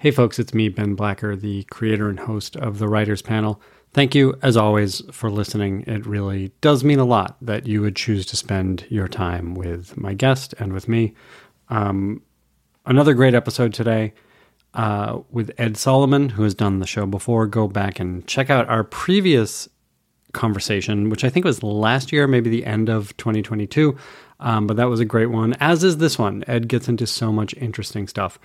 Hey, folks, it's me, Ben Blacker, the creator and host of the Writers Panel. Thank you, as always, for listening. It really does mean a lot that you would choose to spend your time with my guest and with me. Um, another great episode today uh, with Ed Solomon, who has done the show before. Go back and check out our previous conversation, which I think was last year, maybe the end of 2022. Um, but that was a great one, as is this one. Ed gets into so much interesting stuff.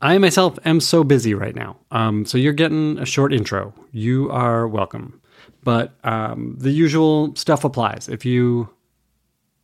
I myself am so busy right now. Um, so you're getting a short intro. You are welcome. But um, the usual stuff applies. If you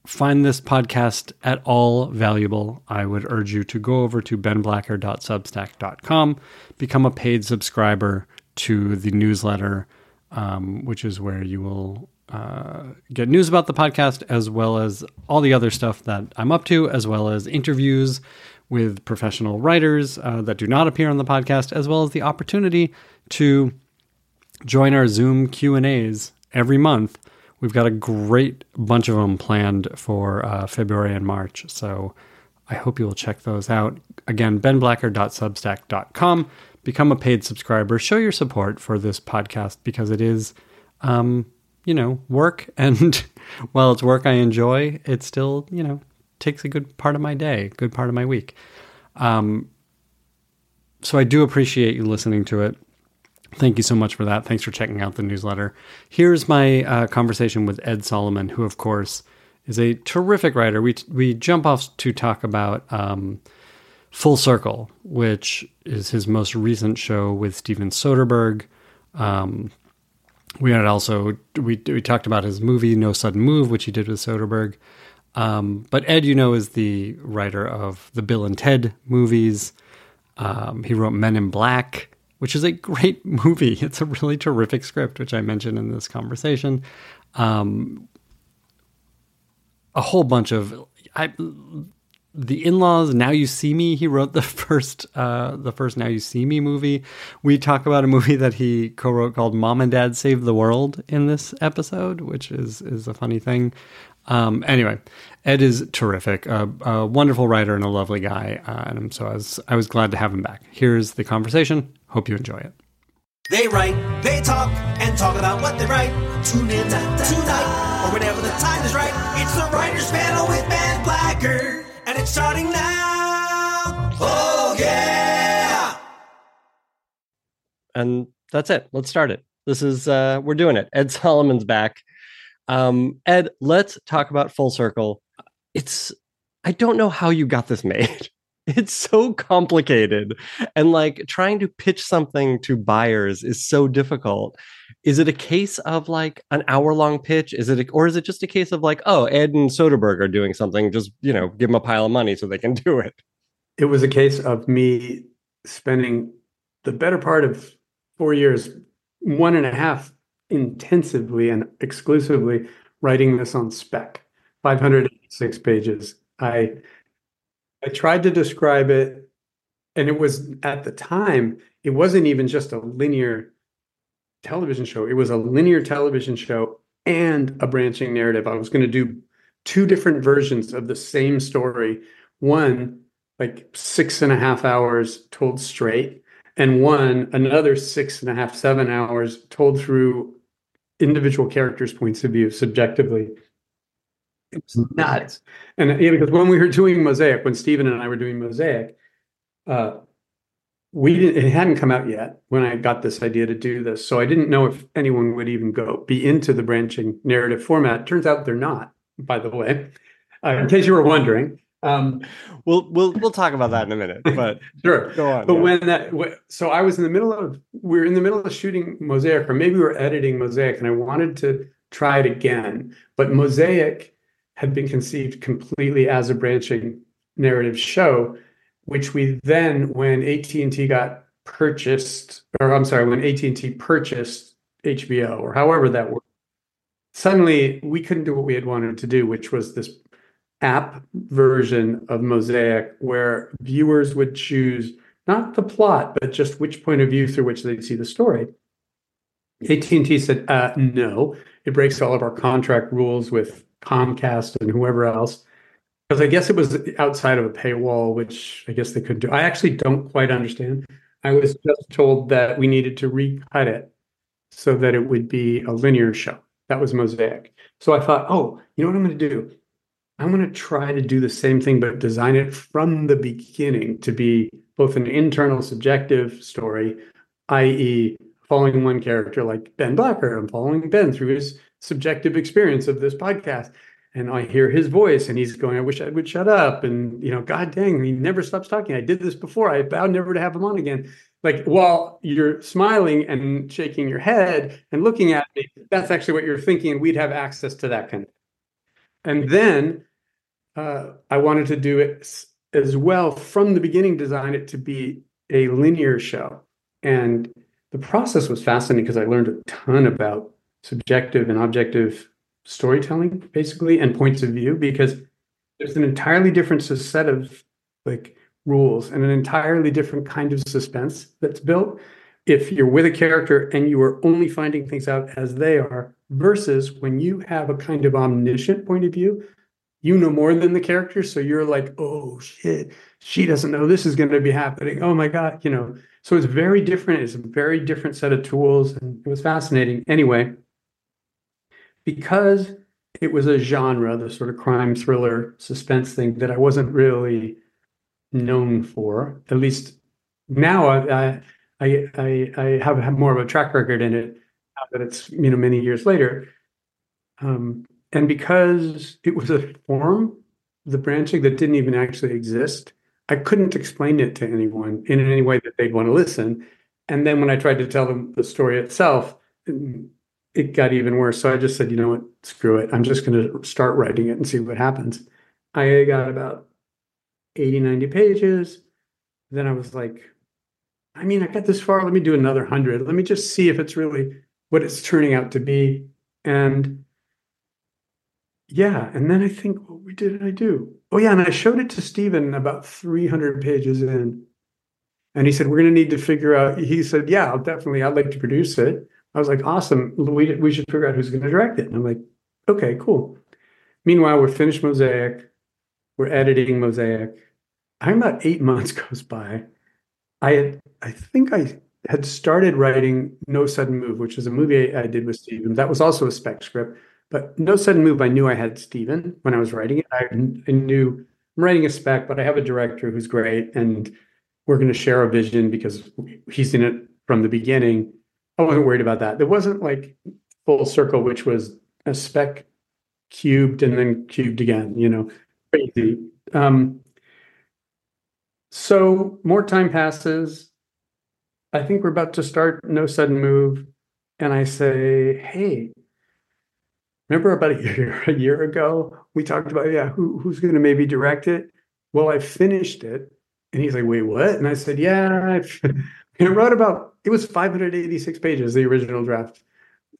find this podcast at all valuable, I would urge you to go over to benblacker.substack.com, become a paid subscriber to the newsletter, um, which is where you will uh, get news about the podcast as well as all the other stuff that I'm up to, as well as interviews with professional writers uh, that do not appear on the podcast, as well as the opportunity to join our Zoom Q and A's every month. We've got a great bunch of them planned for uh, February and March, so I hope you will check those out. Again, benblacker.substack.com. Become a paid subscriber. Show your support for this podcast because it is, um, you know, work. And while it's work I enjoy, it's still, you know, takes a good part of my day, good part of my week. Um, so I do appreciate you listening to it. Thank you so much for that. Thanks for checking out the newsletter. Here's my uh, conversation with Ed Solomon, who, of course, is a terrific writer. We we jump off to talk about um, Full Circle, which is his most recent show with Steven Soderbergh. Um, we had also we we talked about his movie No Sudden Move, which he did with Soderbergh. Um, but Ed, you know, is the writer of the Bill and Ted movies. Um, he wrote Men in Black, which is a great movie. It's a really terrific script, which I mentioned in this conversation. Um, a whole bunch of I, the in-laws now you see me he wrote the first uh, the first now you see me movie we talk about a movie that he co-wrote called mom and dad save the world in this episode which is is a funny thing um, anyway, Ed is terrific, a, a, wonderful writer and a lovely guy, uh, and so I was I was glad to have him back. Here's the conversation. Hope you enjoy it. They write, they talk, and talk about what they write. Tune in tonight or whenever the time is right. It's the Writers Panel with Ben Blacker, and it's starting now. Oh yeah! And that's it. Let's start it. This is uh, we're doing it. Ed Solomon's back. Um, Ed, let's talk about Full Circle. It's I don't know how you got this made. It's so complicated. And like trying to pitch something to buyers is so difficult. Is it a case of like an hour long pitch? Is it, a, or is it just a case of like, oh, Ed and Soderbergh are doing something, just, you know, give them a pile of money so they can do it? It was a case of me spending the better part of four years, one and a half intensively and exclusively writing this on spec. 586 pages. I i tried to describe it and it was at the time it wasn't even just a linear television show. It was a linear television show and a branching narrative. I was going to do two different versions of the same story. One like six and a half hours told straight and one another six and a half seven hours told through individual characters points of view subjectively. It was nuts and yeah, because when we were doing mosaic when steven and i were doing mosaic uh, we didn't it hadn't come out yet when i got this idea to do this. So i didn't know if anyone would even go be into the branching narrative format. Turns out they're not by the way. Uh, in case you were wondering um, we'll we'll we'll talk about that in a minute, but sure. Go on. But yeah. when that, so I was in the middle of we are in the middle of shooting Mosaic, or maybe we were editing Mosaic, and I wanted to try it again, but Mosaic had been conceived completely as a branching narrative show, which we then, when AT and T got purchased, or I'm sorry, when AT and T purchased HBO, or however that worked, suddenly we couldn't do what we had wanted to do, which was this app version of Mosaic where viewers would choose not the plot, but just which point of view through which they'd see the story. AT&T said, uh, no, it breaks all of our contract rules with Comcast and whoever else. because I guess it was outside of a paywall, which I guess they couldn't do. I actually don't quite understand. I was just told that we needed to recut it so that it would be a linear show. That was Mosaic. So I thought, oh, you know what I'm going to do? I'm going to try to do the same thing, but design it from the beginning to be both an internal subjective story, i.e., following one character like Ben Blacker. I'm following Ben through his subjective experience of this podcast. And I hear his voice and he's going, I wish I would shut up. And, you know, God dang, he never stops talking. I did this before. I vowed never to have him on again. Like while you're smiling and shaking your head and looking at me, that's actually what you're thinking. We'd have access to that kind of. And then uh, I wanted to do it as well from the beginning, design it to be a linear show. And the process was fascinating because I learned a ton about subjective and objective storytelling, basically, and points of view, because there's an entirely different set of like rules and an entirely different kind of suspense that's built if you're with a character and you are only finding things out as they are versus when you have a kind of omniscient point of view you know more than the character so you're like oh shit she doesn't know this is going to be happening. Oh my god you know? So it's very different it's a very different set of tools and it was fascinating. Anyway because it was a genre the sort of crime thriller suspense thing that i wasn't really known for at least now i i i, I have more of a track record in it that it's you know many years later um, and because it was a form, the branching that didn't even actually exist, I couldn't explain it to anyone in any way that they'd want to listen. And then when I tried to tell them the story itself, it got even worse. So I just said, you know what, screw it. I'm just going to start writing it and see what happens. I got about 80, 90 pages. Then I was like, I mean, I got this far. Let me do another 100. Let me just see if it's really what it's turning out to be. And yeah, and then I think, what did I do? Oh yeah, and I showed it to Steven about 300 pages in. And he said, we're going to need to figure out, he said, yeah, I'll definitely, I'd like to produce it. I was like, awesome. We, we should figure out who's going to direct it. And I'm like, okay, cool. Meanwhile, we're finished Mosaic. We're editing Mosaic. I'm about eight months goes by. I I think I had started writing No Sudden Move, which is a movie I did with Steven. That was also a spec script. But no sudden move. I knew I had Steven when I was writing it. I, I knew I'm writing a spec, but I have a director who's great, and we're going to share a vision because he's in it from the beginning. I wasn't worried about that. There wasn't like full circle, which was a spec cubed and then cubed again. You know, crazy. Um, so more time passes. I think we're about to start No Sudden Move, and I say, "Hey, Remember about a year, a year ago, we talked about, yeah, who, who's going to maybe direct it? Well, I finished it. And he's like, wait, what? And I said, yeah, I wrote about, it was 586 pages, the original draft,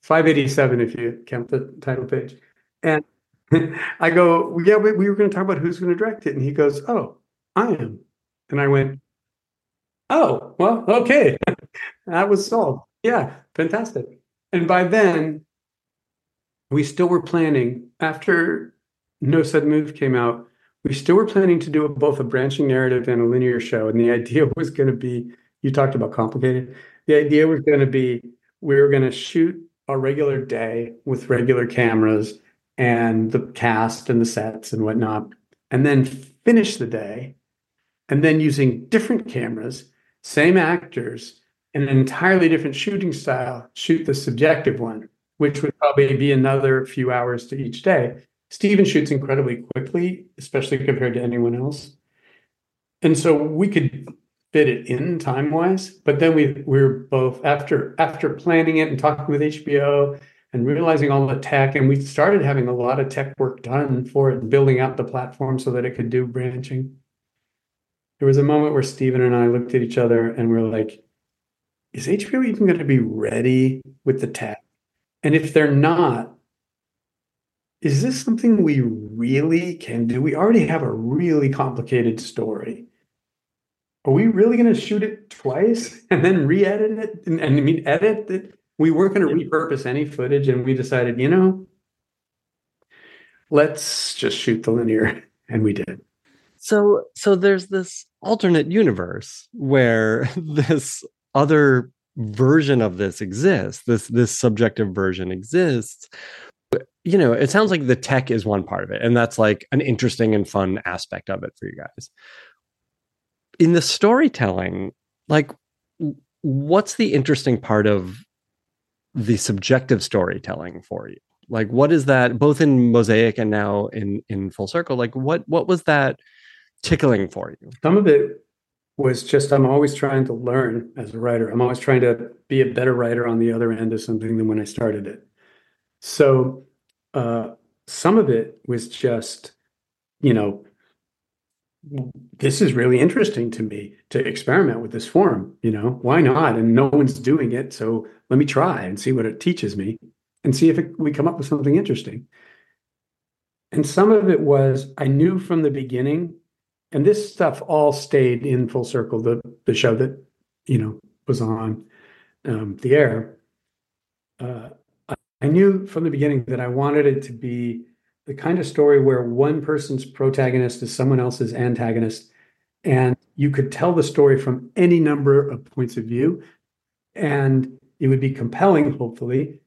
587 if you count the title page. And I go, yeah, we, we were going to talk about who's going to direct it. And he goes, oh, I am. And I went, oh, well, okay. that was solved. Yeah, fantastic. And by then, we still were planning after No Sudden Move came out. We still were planning to do both a branching narrative and a linear show, and the idea was going to be. You talked about complicated. The idea was going to be we were going to shoot a regular day with regular cameras and the cast and the sets and whatnot, and then finish the day, and then using different cameras, same actors, and an entirely different shooting style, shoot the subjective one which would probably be another few hours to each day. Steven shoots incredibly quickly, especially compared to anyone else. And so we could fit it in time wise, but then we we were both after after planning it and talking with HBO and realizing all the tech, and we started having a lot of tech work done for it, building out the platform so that it could do branching. There was a moment where Steven and I looked at each other and we we're like, is HBO even going to be ready with the tech? And if they're not, is this something we really can do? We already have a really complicated story. Are we really going to shoot it twice and then re-edit it? And, and I mean, edit it? We weren't going to repurpose any footage, and we decided, you know, let's just shoot the linear. And we did. So so there's this alternate universe where this other version of this exists. This this subjective version exists. You know, it sounds like the tech is one part of it, and that's like an interesting and fun aspect of it for you guys. In the storytelling, like what's the interesting part of the subjective storytelling for you? Like what is that both in Mosaic and now in in Full Circle? Like what what was that tickling for you? Some of it was just I'm always trying to learn as a writer. I'm always trying to be a better writer on the other end of something than when I started it. So uh, some of it was just, you know, this is really interesting to me to experiment with this form. You know, why not? And no one's doing it, so let me try and see what it teaches me, and see if it, we come up with something interesting. And some of it was I knew from the beginning and this stuff all stayed in full circle the the show that you know was on um, the air. Uh, I, I knew from the beginning that i wanted it to be the kind of story where one person's protagonist is someone else's antagonist and you could tell the story from any number of points of view and it would be compelling hopefully.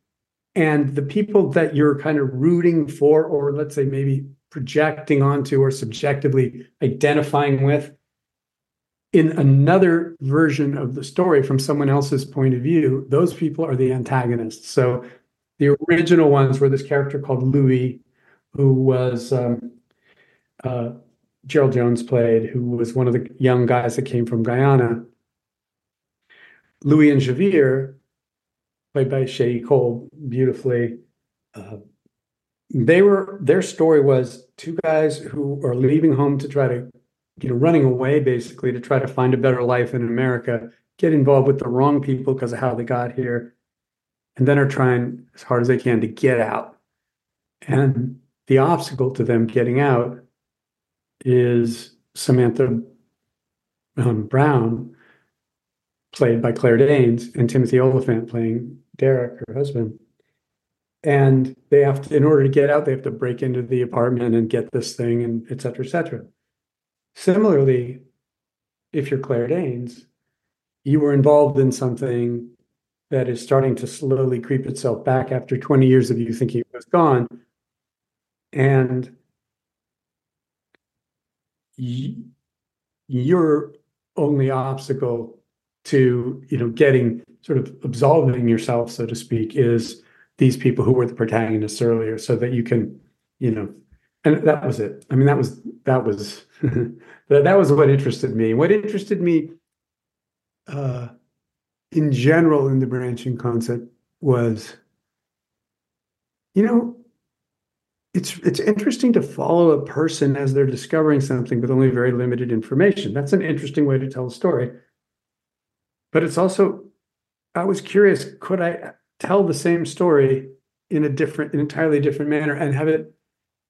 And the people that you're kind of rooting for or let's say maybe projecting onto or subjectively identifying with in another version of the story from someone else's point of view, those people are the antagonists. So the original ones were this character called Louis, who was um, uh, Jharrel Jerome played, who was one of the young guys that came from Guyana. Louis and Javier, played by Sheyi Cole beautifully, uh, they were their story was two guys who are leaving home to try to you know running away basically to try to find a better life in america get involved with the wrong people because of how they got here and then are trying as hard as they can to get out. And the obstacle to them getting out is samantha um, browne played by claire danes and timothy olyphant playing derek her husband and they have to in order to get out they have to break into the apartment and get this thing and et cetera et cetera. Similarly if you're claire danes you were involved in something that is starting to slowly creep itself back after 20 years of you thinking it was gone. And your only obstacle to you know getting sort of absolving yourself so to speak is these people who were the protagonists earlier so that you can you know and that was it. I mean that was that was that, that was what interested me. What interested me uh in general in the branching concept was you know it's it's interesting to follow a person as they're discovering something with only very limited information. That's an interesting way to tell a story. But it's also i was curious could i tell the same story in a different, an entirely different manner and have it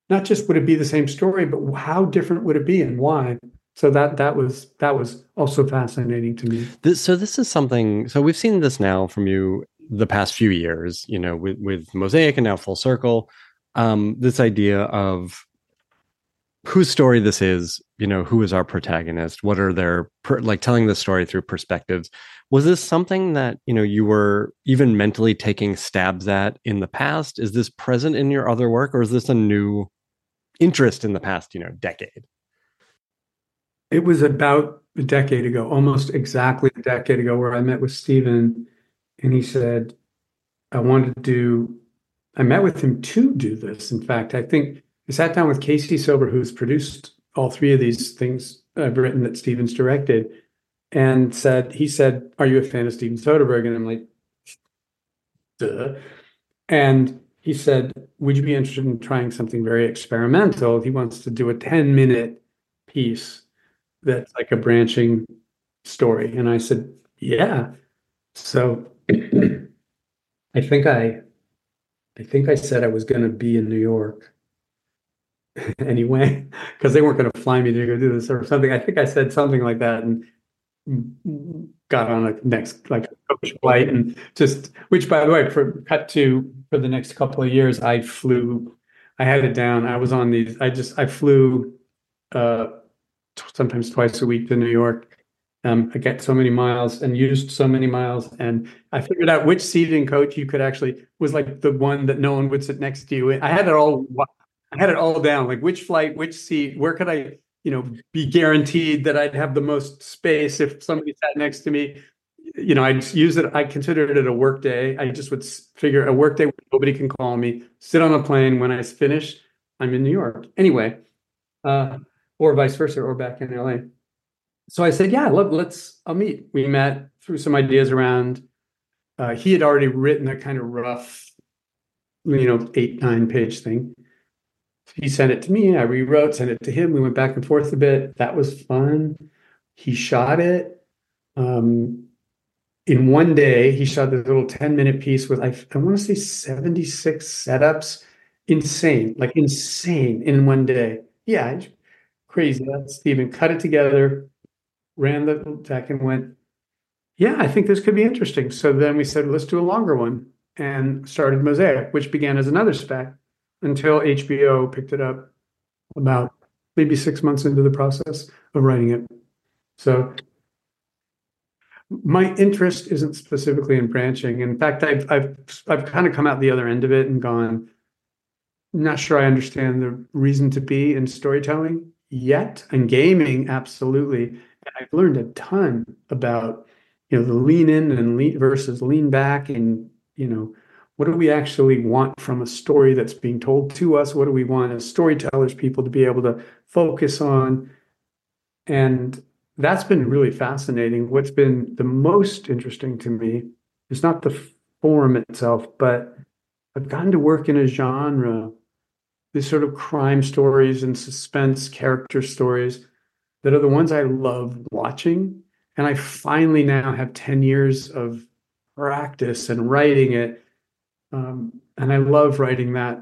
not just would it be the same story, but how different would it be and why? So that that was that was also fascinating to me. This, so this is something. So we've seen this now from you the past few years. You know, with with Mosaic and now Full Circle. Um, this idea of whose story this is. You know, who is our protagonist? What are their per, like telling the story through perspectives? Was this something that you know you were even mentally taking stabs at in the past? Is this present in your other work or is this a new interest in the past you know decade? It was about a decade ago almost exactly a decade ago where i met with steven and he said i wanted to do i met with him to do this. In fact i think i sat down with casey silver who's produced all three of these things i've written that steven's directed and said, he said, Are you a fan of Steven Soderbergh? And I'm like, Duh. And he said, Would you be interested in trying something very experimental? He wants to do a 10 minute piece that's like a branching story. And I said, Yeah. So I think I I think I said I was going to be in New York anyway, because they weren't going to fly me to go do this or something. I think I said something like that. And got on a next like coach flight and just which by the way for cut to for the next couple of years I flew I had it down I was on these I just I flew uh, sometimes twice a week to New York. Um, I get so many miles and used so many miles, and I figured out which seating coach you could actually was like the one that no one would sit next to you. I had it all, I had it all down, like which flight, which seat, where could I, you know, be guaranteed that I'd have the most space if somebody sat next to me. You know, I'd use it. I considered it a work day. I just would figure a work day where nobody can call me. Sit on a plane. When I finish, I'm in New York. Anyway, uh, or vice versa, or back in LA so I said, "Yeah, let, let's. I'll meet." We met, threw some ideas around. Uh, he had already written a kind of rough, you know, eight nine page thing. He sent it to me. I rewrote, sent it to him. We went back and forth a bit. That was fun. He shot it. Um, in one day, he shot this little ten minute piece with I, I want to say seventy six setups. Insane, like insane in one day. Yeah, crazy. That's Steven. Cut it together ran the deck and went, yeah, I think this could be interesting. So then we said, let's do a longer one and started Mosaic, which began as another spec until HBO picked it up about maybe six months into the process of writing it. So my interest isn't specifically in branching. In fact, I've I've I've kind of come out the other end of it and gone, not sure I understand the reason to be in storytelling yet. And gaming, absolutely. I've learned a ton about you know the lean in and lean versus lean back and you know what do we actually want from a story that's being told to us what do we want as storytellers people to be able to focus on and that's been really fascinating what's been the most interesting to me is not the form itself but i've gotten to work in a genre these sort of crime stories and suspense character stories that are the ones I love watching. And I finally now have 10 years of practice and writing it. Um, and I love writing that.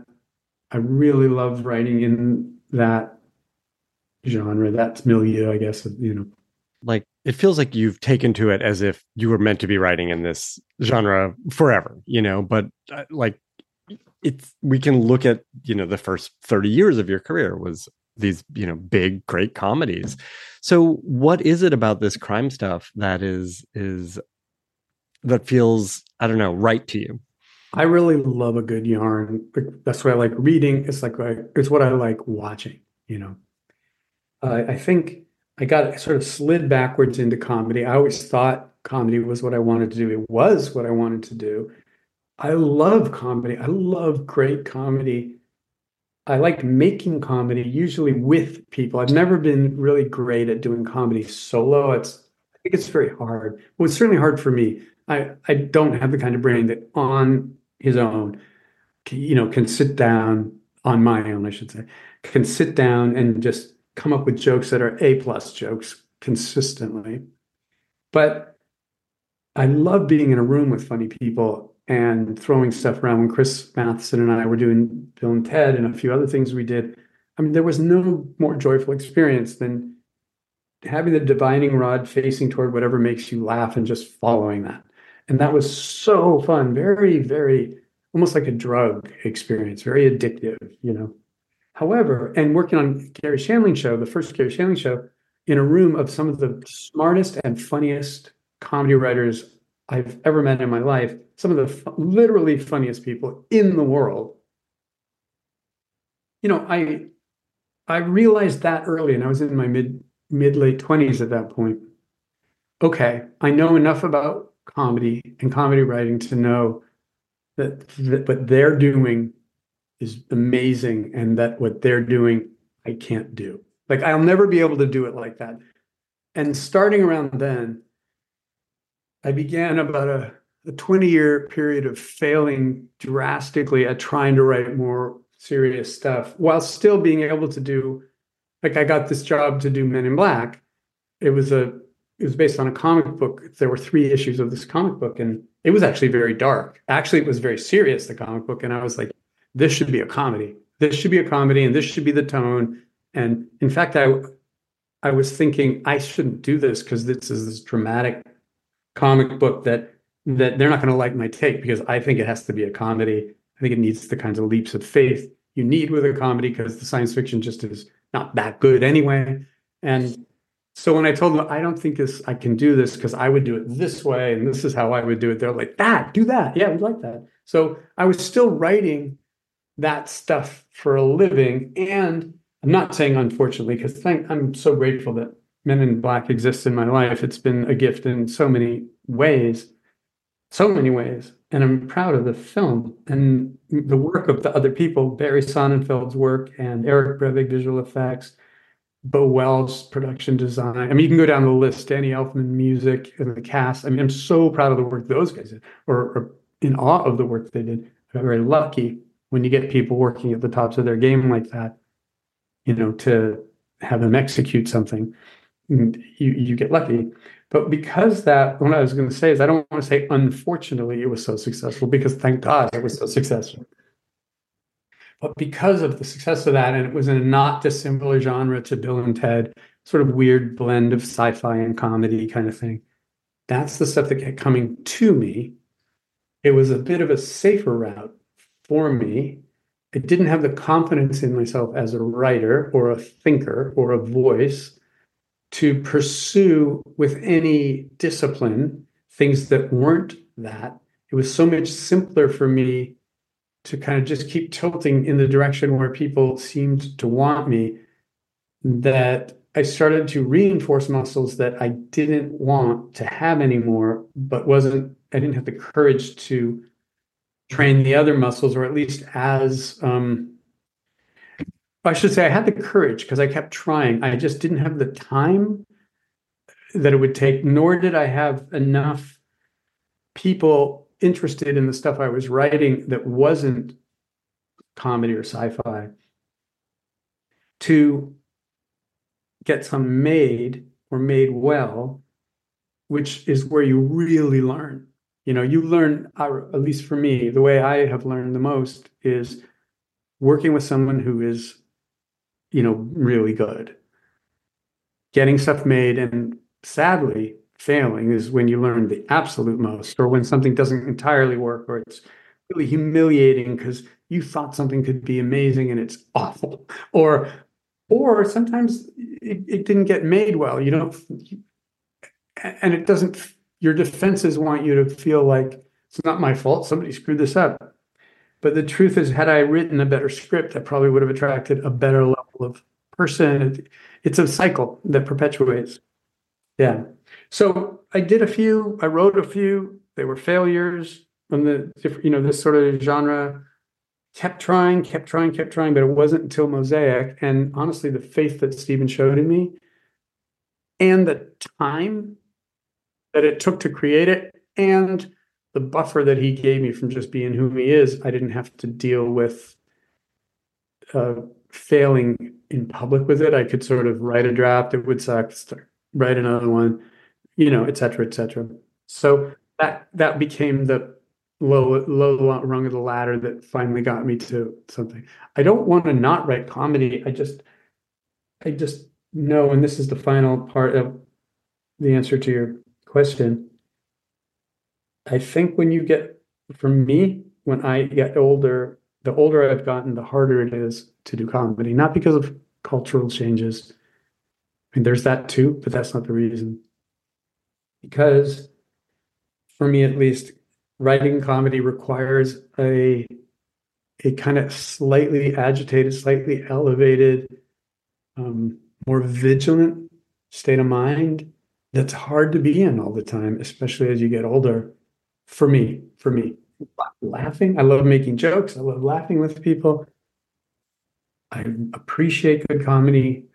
I really love writing in that genre, that milieu, I guess, you know. Like it feels like you've taken to it as if you were meant to be writing in this genre forever, you know, but uh, like it's we can look at, you know, the first 30 years of your career was these you know big great comedies so what is it about this crime stuff that is is that feels i don't know right to you i really love a good yarn that's why i like reading it's like it's what i like watching you know uh, i think i got sort of slid backwards into comedy i always thought comedy was what i wanted to do it was what i wanted to do i love comedy i love great comedy I like making comedy usually with people. I've never been really great at doing comedy solo. It's I think it's very hard. Well, it's certainly hard for me. I I don't have the kind of brain that on his own, you know, can sit down on my own, I should say, can sit down and just come up with jokes that are A plus jokes consistently. But I love being in a room with funny people and throwing stuff around when Chris Matheson and I were doing Bill and Ted and a few other things we did. I mean, there was no more joyful experience than having the divining rod facing toward whatever makes you laugh and just following that. And that was so fun, very, very almost like a drug experience, very addictive, you know. However, and working on Garry Shandling show, the first Garry Shandling show, in a room of some of the smartest and funniest comedy writers I've ever met in my life, some of the literally funniest people in the world. You know, I I realized that early, and I was in my mid mid late twenties at that point. Okay, I know enough about comedy and comedy writing to know that, that what they're doing is amazing, and that what they're doing I can't do. Like I'll never be able to do it like that. And starting around then, I began about a, a 20 year period of failing drastically at trying to write more serious stuff while still being able to do like I got this job to do Men in Black. It was a it was based on a comic book. There were three issues of this comic book, and it was actually very dark. Actually, it was very serious, the comic book. And I was like, this should be a comedy. This should be a comedy, and this should be the tone. And in fact, I I was thinking I shouldn't do this because this is this dramatic comic book that that they're not going to like my take because I think it has to be a comedy. I think it needs the kinds of leaps of faith you need with a comedy because the science fiction just is not that good anyway. And so when I told them I don't think this I can do this because I would do it this way and this is how I would do it, they're like, that, do that. Yeah, we like that. So I was still writing that stuff for a living. And I'm not saying unfortunately, because I'm so grateful that Men in Black exists in my life. It's been a gift in so many ways, so many ways. And I'm proud of the film and the work of the other people, Barry Sonnenfeld's work and Eric Brevig visual effects, Bo Welch production design. I mean, you can go down the list, Danny Elfman music and the cast. I mean, I'm so proud of the work those guys did, or, or in awe of the work they did. I'm very lucky when you get people working at the tops of their game like that, you know, to have them execute something, you you get lucky. But because that, what I was going to say is, I don't want to say unfortunately it was so successful because thank God it was so successful. But because of the success of that, and it was in a not dissimilar genre to Bill and Ted, sort of weird blend of sci-fi and comedy kind of thing. That's the stuff that kept coming to me. It was a bit of a safer route for me. I didn't have the confidence in myself as a writer or a thinker or a voice to pursue with any discipline things that weren't that. It was so much simpler for me to kind of just keep tilting in the direction where people seemed to want me that I started to reinforce muscles that I didn't want to have anymore, but wasn't, I didn't have the courage to train the other muscles, or at least as, um, I should say, I had the courage because I kept trying. I just didn't have the time that it would take, nor did I have enough people interested in the stuff I was writing that wasn't comedy or sci-fi to get some made or made well, which is where you really learn. You know, you learn, uh, at least for me, the way I have learned the most is working with someone who is, you know, really good. Getting stuff made and sadly, failing is when you learn the absolute most, or when something doesn't entirely work, or it's really humiliating because you thought something could be amazing and it's awful, or or sometimes it, it didn't get made well. You don't, and it doesn't. Your defenses want you to feel like it's not my fault. Somebody screwed this up. But the truth is, had I written a better script, I probably would have attracted a better level of person. It's a cycle that perpetuates. Yeah. So I did a few, I wrote a few, they were failures from the you know, this sort of genre. Kept trying, kept trying, kept trying, but it wasn't until Mosaic. And honestly, the faith that Steven showed in me and the time that it took to create it and the buffer that he gave me from just being who he is, I didn't have to deal with uh, failing in public with it. I could sort of write a draft, it would suck, write another one, you know, et cetera, et cetera. So that that became the low low rung of the ladder that finally got me to something. I don't want to not write comedy. I just I just know, and this is the final part of the answer to your question. I think when you get, for me, when I get older, the older I've gotten, the harder it is to do comedy. Not because of cultural changes. Mean, there's that too, but that's not the reason. Because for me at least writing comedy requires a a kind of slightly agitated slightly elevated um, more vigilant state of mind that's hard to be in all the time especially as you get older. For me for me. Laughing i love making jokes i love laughing with people. I appreciate good comedy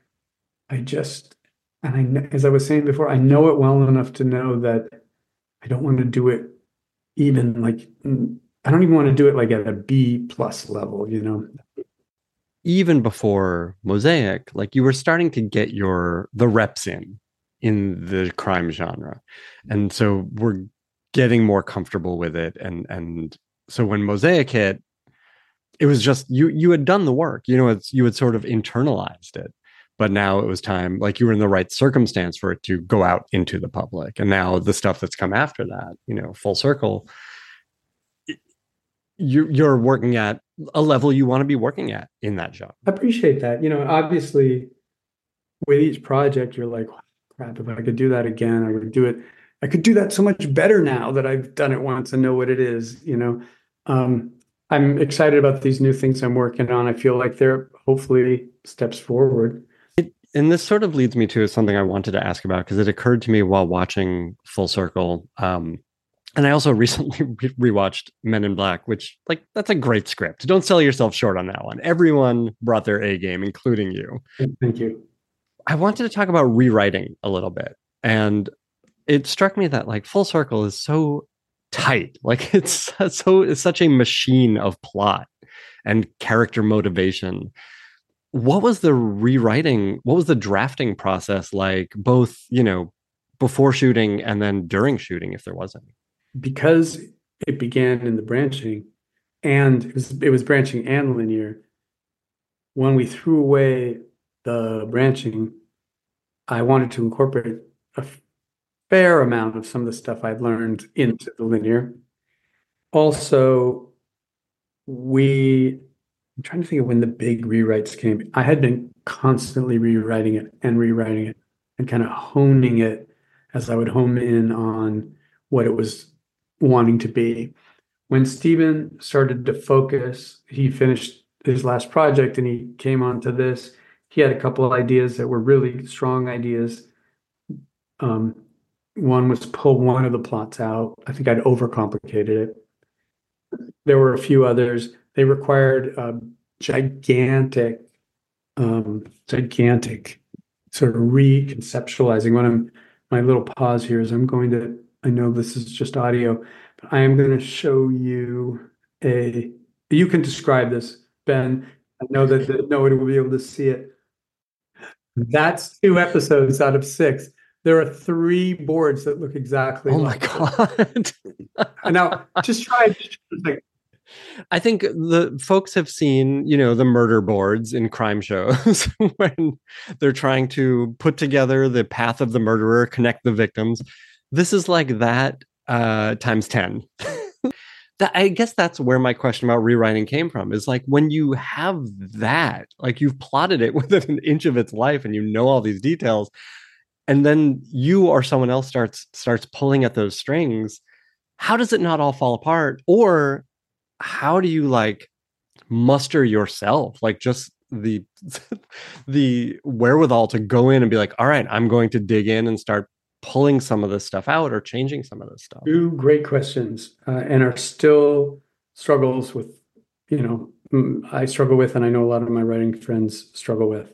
i just and I, as I was saying before, I know it well enough to know that I don't want to do it even like I don't even want to do it like at a B plus level, you know. Even before Mosaic, like you were starting to get your the reps in in the crime genre, and so we're getting more comfortable with it. And and so when Mosaic hit, it was just you you had done the work, you know, it's you had sort of internalized it but now it was time like you were in the right circumstance for it to go out into the public and now the stuff that's come after that you know full circle you, you're working at a level you want to be working at in that job. I appreciate that. You know, obviously, with each project, you're like, crap, if I could do that again, I would do it. I could do that so much better now that I've done it once and know what it is. You know, um, I'm excited about these new things I'm working on. I feel like they're hopefully steps forward. And this sort of leads me to something I wanted to ask about because it occurred to me while watching Full Circle. Um, and I also recently re- rewatched Men in Black, which like that's a great script. Don't sell yourself short on that one. Everyone brought their A game, including you. Thank you. I wanted to talk about rewriting a little bit, and it struck me that like Full Circle is so tight, like it's so it's such a machine of plot and character motivation. What was the rewriting? What was the drafting process like? Both, you know, before shooting and then during shooting, if there was any because it began in the branching and it was it was branching and linear when we threw away the branching i wanted to incorporate a fair amount of some of the stuff i'd learned into the linear also we i'm trying to think of when the big rewrites came i had been constantly rewriting it and rewriting it and kind of honing it as i would home in on what it was wanting to be. When Steven started to focus, he finished his last project and he came onto this. He had a couple of ideas that were really strong ideas. Um, one was pull one of the plots out. I think I'd overcomplicated it. There were a few others. They required a gigantic, um, gigantic sort of reconceptualizing. What I'm, my little pause here is I'm going to I know this is just audio, but I am going to show you a, you can describe this, Ben. I know that, that nobody will be able to see it. That's two episodes out of six. There are three boards that look exactly. Oh like my god! now, just try. Like, I think the folks have seen, you know, the murder boards in crime shows when they're trying to put together the path of the murderer, connect the victims. This is like that uh, times 10 that i guess that's where my question about rewriting came from is like when you have that like you've plotted it within an inch of its life and you know all these details and then you or someone else starts starts pulling at those strings how does it not all fall apart? Or how do you like muster yourself like just the the wherewithal to go in and be like all right i'm going to dig in and start pulling some of this stuff out or changing some of this stuff? Two great questions, uh, and are still struggles with, you know, I struggle with, and I know a lot of my writing friends struggle with.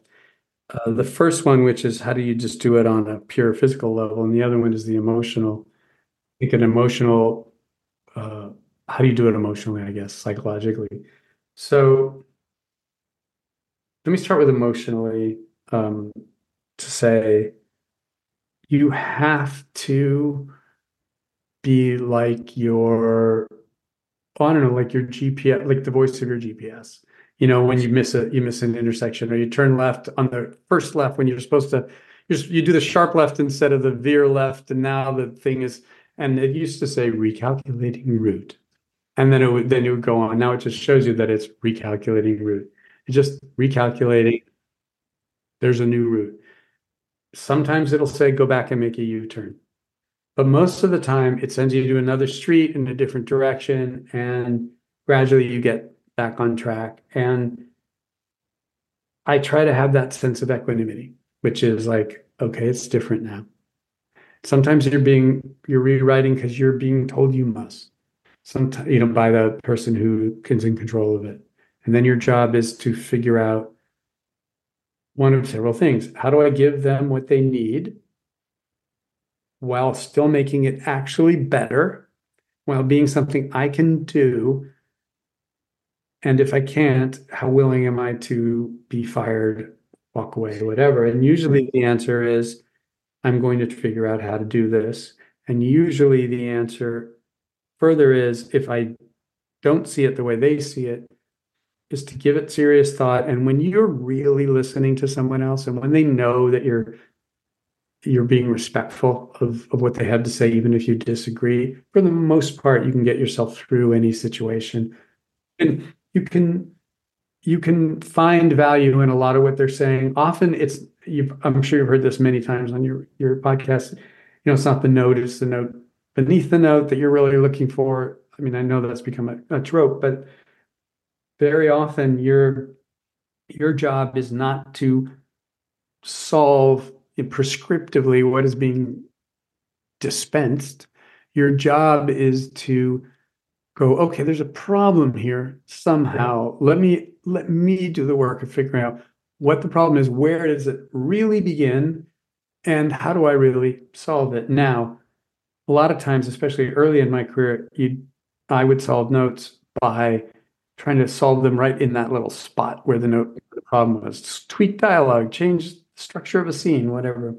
Uh, the first one, which is how do you just do it on a pure physical level, and the other one is the emotional. I think an emotional, uh, how do you do it emotionally? I guess psychologically. So let me start with emotionally um, to say you have to be like your I don't know, like your GPS, like the voice of your GPS. You know, when you miss a you miss an intersection or you turn left on the first left when you're supposed to, you you do the sharp left instead of the veer left, and now the thing is, and it used to say recalculating route, and then it would then it would go on. Now it just shows you that it's recalculating route. It's just recalculating. There's a new route. Sometimes it'll say go back and make a U turn. But most of the time, it sends you to another street in a different direction, and gradually you get back on track. And I try to have that sense of equanimity, which is like, okay, it's different now. Sometimes you're being you're rewriting because you're being told you must. Sometimes you know by the person who is in control of it, and then your job is to figure out one of several things. How do I give them what they need while still making it actually better, while being something I can do? And if I can't, how willing am I to be fired, walk away, whatever? And usually the answer is, I'm going to figure out how to do this. And usually the answer further is, if I don't see it the way they see it, is to give it serious thought and when you're really listening to someone else and when they know that you're you're being respectful of, of what they have to say even if you disagree for the most part you can get yourself through any situation and you can you can find value in a lot of what they're saying. Often it's you've I'm sure you've heard this many times on your your podcast. You know, it's not the note, it's the note beneath the note that you're really looking for. I mean, I know that's become a, a trope, but very often your your job is not to solve prescriptively what is being dispensed. Your job is to go, okay, there's a problem here somehow. Let me let me do the work of figuring out what the problem is, where does it really begin, and how do I really solve it? Now, a lot of times, especially early in my career, I would solve notes by trying to solve them right in that little spot where the note the problem was. Tweak dialogue, change the structure of a scene, whatever.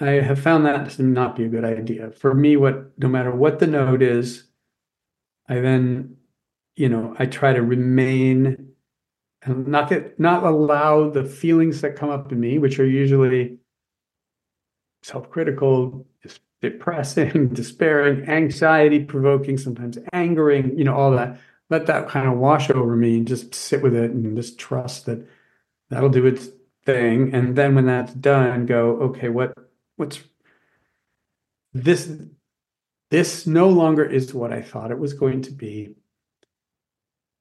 I have found that to not be a good idea. For me, what no matter what the note is, I then, you know, I try to remain and not get not allow the feelings that come up in me, which are usually self-critical, depressing, despairing, anxiety provoking, sometimes angering, you know, all that. Let that kind of wash over me and just sit with it and just trust that that'll do its thing. And then when that's done, go, okay, what what's this this no longer is what I thought it was going to be.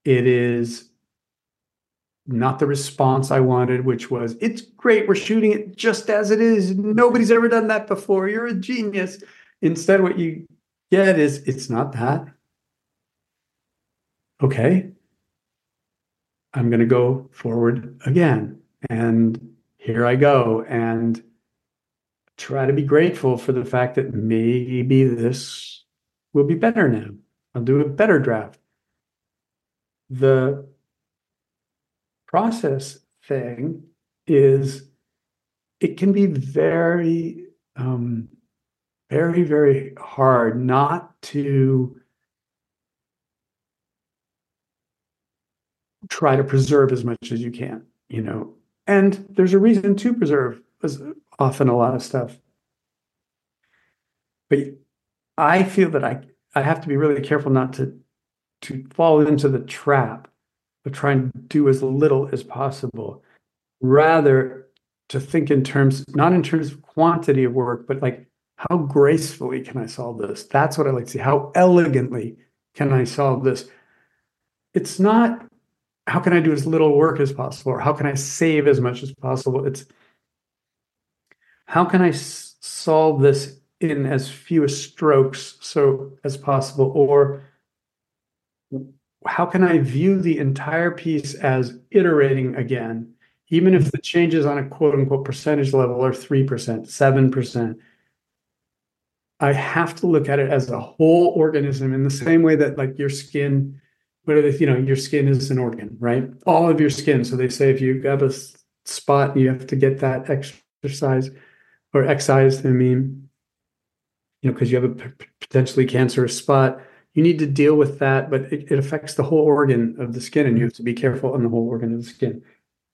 It is not the response I wanted, which was, it's great, we're shooting it just as it is. Nobody's ever done that before. You're a genius. Instead, what you get is, it's not that. Okay. I'm going to go forward again. And here I go. And try to be grateful for the fact that maybe this will be better now. I'll do a better draft. The process thing is it can be very, um, very, very hard not to try to preserve as much as you can, you know. And there's a reason to preserve as often a lot of stuff. But I feel that I I have to be really careful not to to fall into the trap of trying to do as little as possible, rather to think in terms not in terms of quantity of work, but like how gracefully can I solve this? That's what I like to see. How elegantly can I solve this? It's not how can I do as little work as possible or how can I save as much as possible? It's how can I s- solve this in as few strokes so as possible or how can I view the entire piece as iterating again, even if the changes on a quote unquote percentage level are 3%, 7%? I have to look at it as a whole organism in the same way that, like, your skin, whatever, you know, your skin is an organ, right? All of your skin. So they say if you have a spot, you have to get that exercise or excised. I mean, you know, because you have a potentially cancerous spot, you need to deal with that, but it, it affects the whole organ of the skin, and you have to be careful on the whole organ of the skin.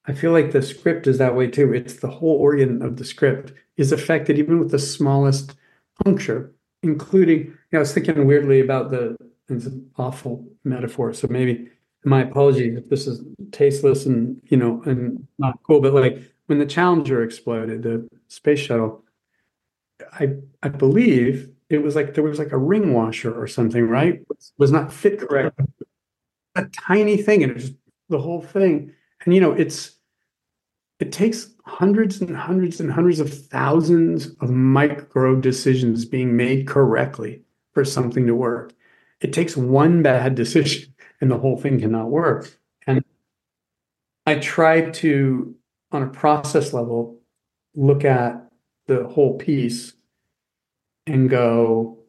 I feel like the script is that way too. It's the whole organ of the script is affected even with the smallest puncture, including, you know, I was thinking weirdly about the, it's an awful metaphor. So maybe my apologies if this is tasteless and, you know, and not cool, but like when the Challenger exploded, the space shuttle, I I believe it was like there was like a ring washer or something, right? Mm-hmm. Was, was not fit correct. A tiny thing, and it just the whole thing. And you know, it's it takes hundreds and hundreds and hundreds of thousands of micro decisions being made correctly for something to work. It takes one bad decision and the whole thing cannot work. And I try to, on a process level, look at the whole piece and go,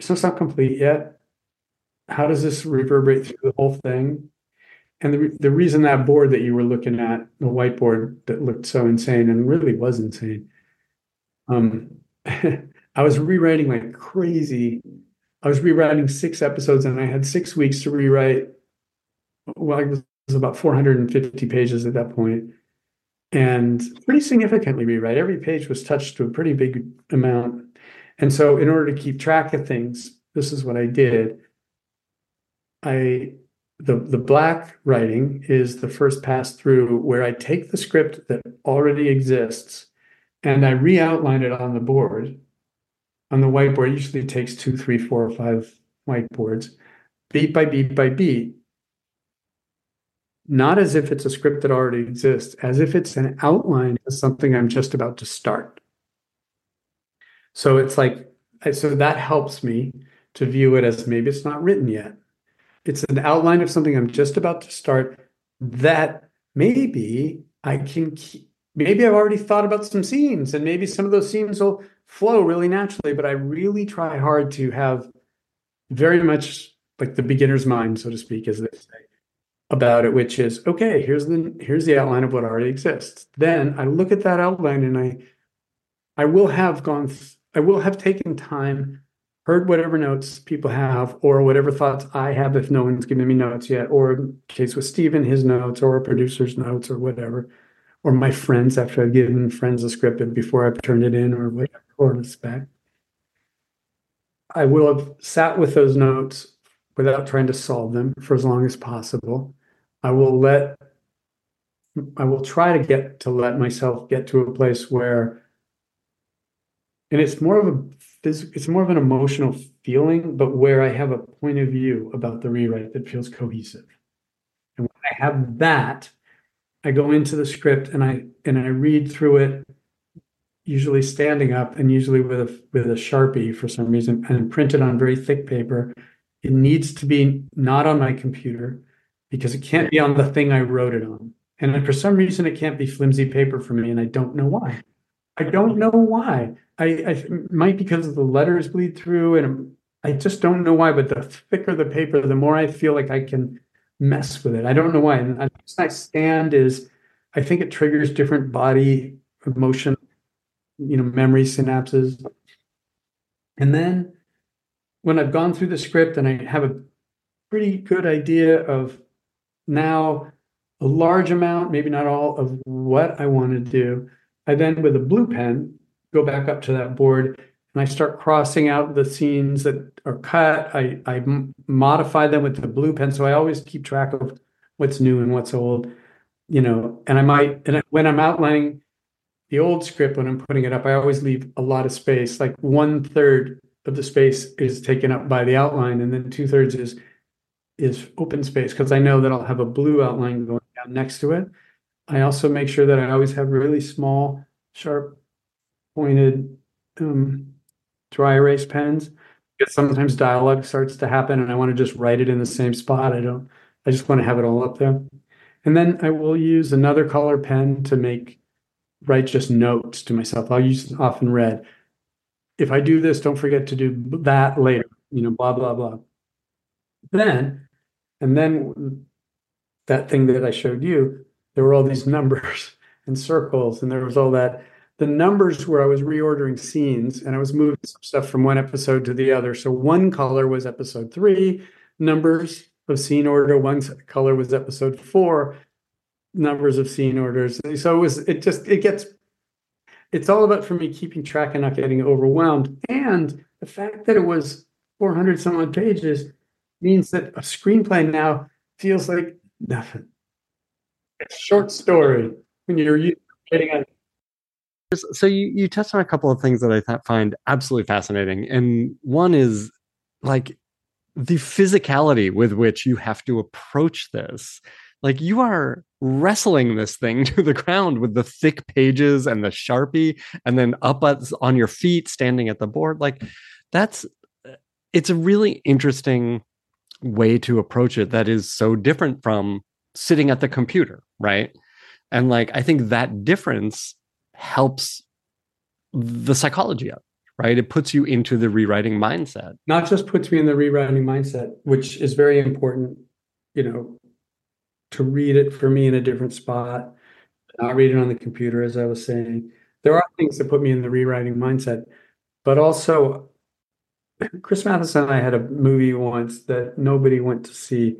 so it's not complete yet. How does this reverberate through the whole thing? And the, the reason that board that you were looking at, the whiteboard that looked so insane and really was insane, um, I was rewriting like crazy. I was rewriting six episodes and I had six weeks to rewrite. Well, it was about 450 pages at that point and pretty significantly rewrite. Every page was touched to a pretty big amount. And so, in order to keep track of things, this is what I did. I the the black writing is the first pass through where I take the script that already exists and I re-outline it on the board. On the whiteboard, usually takes two, three, four, or five whiteboards, beat by beat by beat. Not as if it's a script that already exists, as if it's an outline of something I'm just about to start. So it's like, so that helps me to view it as maybe it's not written yet. It's an outline of something I'm just about to start that maybe I can keep, maybe I've already thought about some scenes and maybe some of those scenes will flow really naturally, but I really try hard to have very much like the beginner's mind, so to speak, as they say, about it, which is okay, here's the here's the outline of what already exists. Then I look at that outline and I I will have gone I will have taken time heard whatever notes people have or whatever thoughts I have if no one's given me notes yet, or case with Steven, his notes or a producer's notes or whatever, or my friends after I've given friends a script and before I've turned it in or whatever, or a spec. I will have sat with those notes without trying to solve them for as long as possible. I will let I will try to get to let myself get to a place where and it's more of a it's more of an emotional feeling, but where I have a point of view about the rewrite that feels cohesive. And when I have that, I go into the script and I and I read through it, usually standing up and usually with a with a sharpie for some reason, and printed on very thick paper. It needs to be not on my computer because it can't be on the thing I wrote it on. And for some reason, it can't be flimsy paper for me, and I don't know why. I don't know why. I, I might because the letters bleed through, and I just don't know why. But the thicker the paper, the more I feel like I can mess with it. I don't know why. And the I stand is, I think it triggers different body emotion, you know, memory synapses. And then when I've gone through the script and I have a pretty good idea of now a large amount, maybe not all, of what I want to do. I then, with a blue pen, go back up to that board and I start crossing out the scenes that are cut. I, I modify them with the blue pen. So I always keep track of what's new and what's old, you know, and I might, and when I'm outlining the old script, when I'm putting it up, I always leave a lot of space, like one third of the space is taken up by the outline and then two thirds is is open space because I know that I'll have a blue outline going down next to it. I also make sure that I always have really small, sharp, pointed um, dry erase pens because sometimes dialogue starts to happen and I want to just write it in the same spot. I don't, I just want to have it all up there. And then I will use another color pen to make, write just notes to myself. I'll use often red. If I do this, don't forget to do that later, you know, blah, blah, blah. Then, and then that thing that I showed you, there were all these numbers and circles, and there was all that. The numbers where I was reordering scenes and I was moving some stuff from one episode to the other. So one color was episode three, numbers of scene order. One color was episode four, numbers of scene orders. So it was, it just, it gets, it's all about for me keeping track and not getting overwhelmed. And the fact that it was 400 some odd pages means that a screenplay now feels like nothing a short story when you're getting on so you you touched on a couple of things that I find absolutely fascinating, and one is like the physicality with which you have to approach this. Like you are wrestling this thing to the ground with the thick pages and the sharpie, and then up on your feet, standing at the board. Like that's uh, it's a really interesting way to approach it that is so different from sitting at the computer, right? And like I think that difference helps the psychology it, right? It puts you into the rewriting mindset. Not just puts me in the rewriting mindset, which is very important, you know, to read it for me in a different spot, not read it on the computer, as I was saying. There are things that put me in the rewriting mindset, but also Chris Matheson and I had a movie once that nobody went to see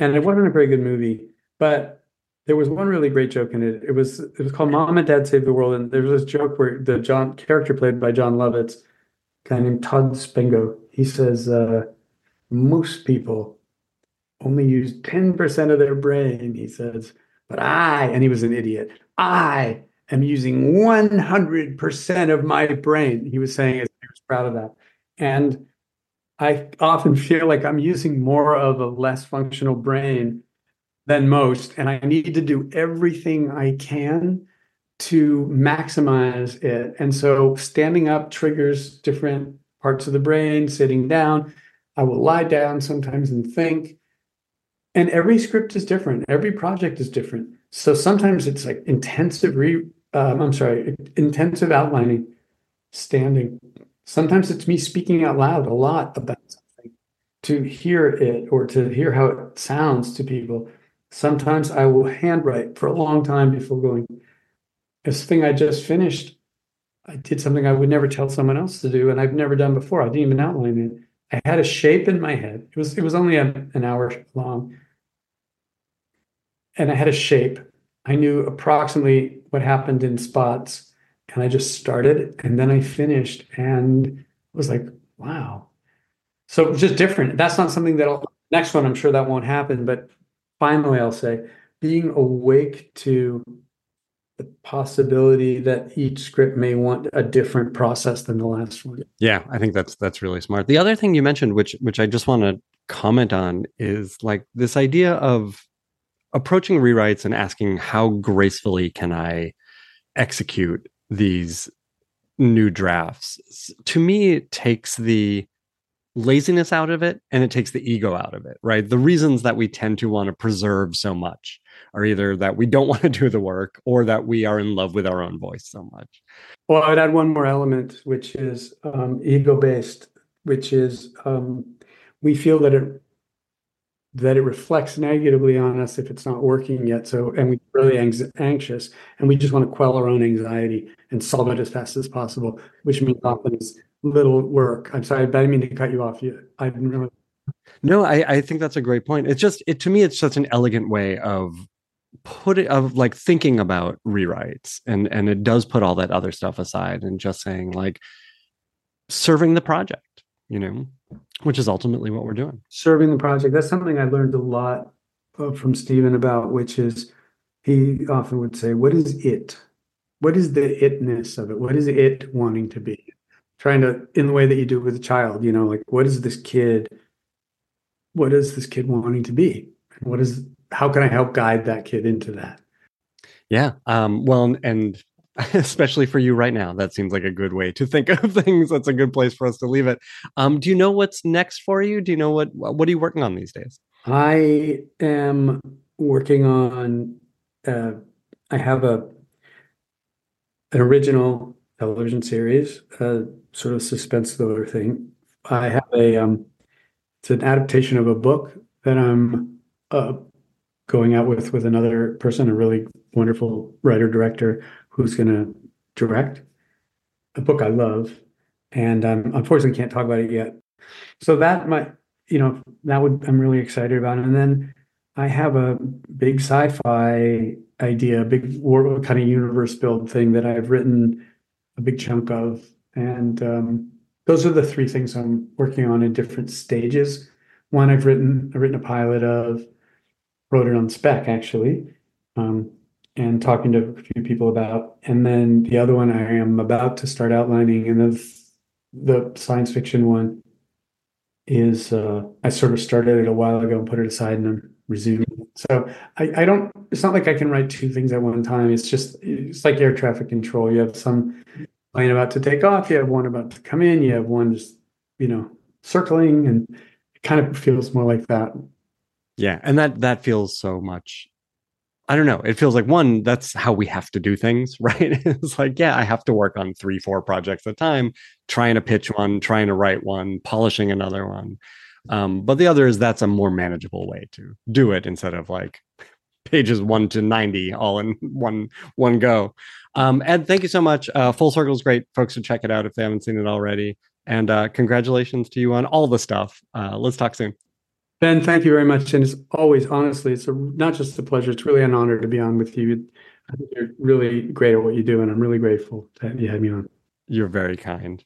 and it wasn't a very good movie, but there was one really great joke in it. It was it was called Mom and Dad Save the World, and there was this joke where the John character played by Jon Lovitz, guy named Tod Spengo, he says, uh, most people only use 10% of their brain, he says. But I, and he was an idiot, I am using 100% of my brain. He was saying he was proud of that. And I often feel like I'm using more of a less functional brain than most, and I need to do everything I can to maximize it. And so standing up triggers different parts of the brain, sitting down. I will lie down sometimes and think. And every script is different. Every project is different. So sometimes it's like intensive re um, I'm sorry, intensive outlining, standing. Sometimes it's me speaking out loud a lot about something to hear it or to hear how it sounds to people. Sometimes I will handwrite for a long time before going. This thing I just finished, I did something I would never tell someone else to do, and I've never done before. I didn't even outline it. I had a shape in my head. It was it was only a, an hour long, and I had a shape. I knew approximately what happened in spots, and I just started, and then I finished, and was like, wow. So it was just different. That's not something that I'll next one. I'm sure that won't happen, but finally, I'll say being awake to the possibility that each script may want a different process than the last one. Yeah, I think that's that's really smart. The other thing you mentioned, which which I just want to comment on, is like this idea of approaching rewrites and asking how gracefully can I execute these new drafts. To me, it takes the laziness out of it and it takes the ego out of it, right? The reasons that we tend to want to preserve so much are either that we don't want to do the work or that we are in love with our own voice so much. Well, I'd add one more element, which is um, ego based, which is um, we feel that it that it reflects negatively on us if it's not working yet. So, and we're really anxious, and we just want to quell our own anxiety and solve it as fast as possible, which means often is little work. I'm sorry, I didn't mean to cut you off. You, I didn't really. No, I, I think that's a great point. It's just it to me, it's such an elegant way of put it of like thinking about rewrites, and and it does put all that other stuff aside and just saying like serving the project, you know, which is ultimately what we're doing. Serving the project. That's something I learned a lot from Steven about, which is he often would say, "What is it? What is the itness of it? What is it wanting to be?" trying to in the way that you do with a child you know like what is this kid what is this kid wanting to be what is how can i help guide that kid into that yeah um well and especially for you right now. That seems like a good way to think of things. That's a good place for us to leave it. Um do you know what's next for you? Do you know what what are you working on these days? I am working on uh i have a an original television series, uh, sort of suspense thriller thing. I have a um, it's an adaptation of a book that I'm uh, going out with with another person, a really wonderful writer director who's going to direct a book I love, and um, unfortunately can't talk about it yet. So that might you know that would I'm really excited about, and then I have a big sci-fi idea, a big world kind of universe build thing that I've written a big chunk of. And um, those are the three things I'm working on in different stages. One I've written, I've written a pilot of, wrote it on spec actually, um, and talking to a few people about. And then the other one I am about to start outlining, and the the science fiction one is uh, I sort of started it a while ago and put it aside, and I'm resuming. So I, I don't. It's not like I can write two things at one time. It's just it's like air traffic control. You have some plane about to take off. You have one about to come in. You have one just you know circling, and it kind of feels more like that. Yeah, and that that feels so much. I don't know. It feels like one, that's how we have to do things, right? it's like, yeah, I have to work on three, four projects at a time, trying to pitch one, trying to write one, polishing another one. Um, but the other is that's a more manageable way to do it instead of like pages one to 90 all in one one go. Um, Ed, thank you so much. Uh, Full Circle is great. Folks should check it out if they haven't seen it already. And uh, congratulations to you on all the stuff. Uh, let's talk soon. Ben, thank you very much. And it's always, honestly, it's a, not just a pleasure, it's really an honor to be on with you. I think you're really great at what you do, and I'm really grateful that you had me on. You're very kind.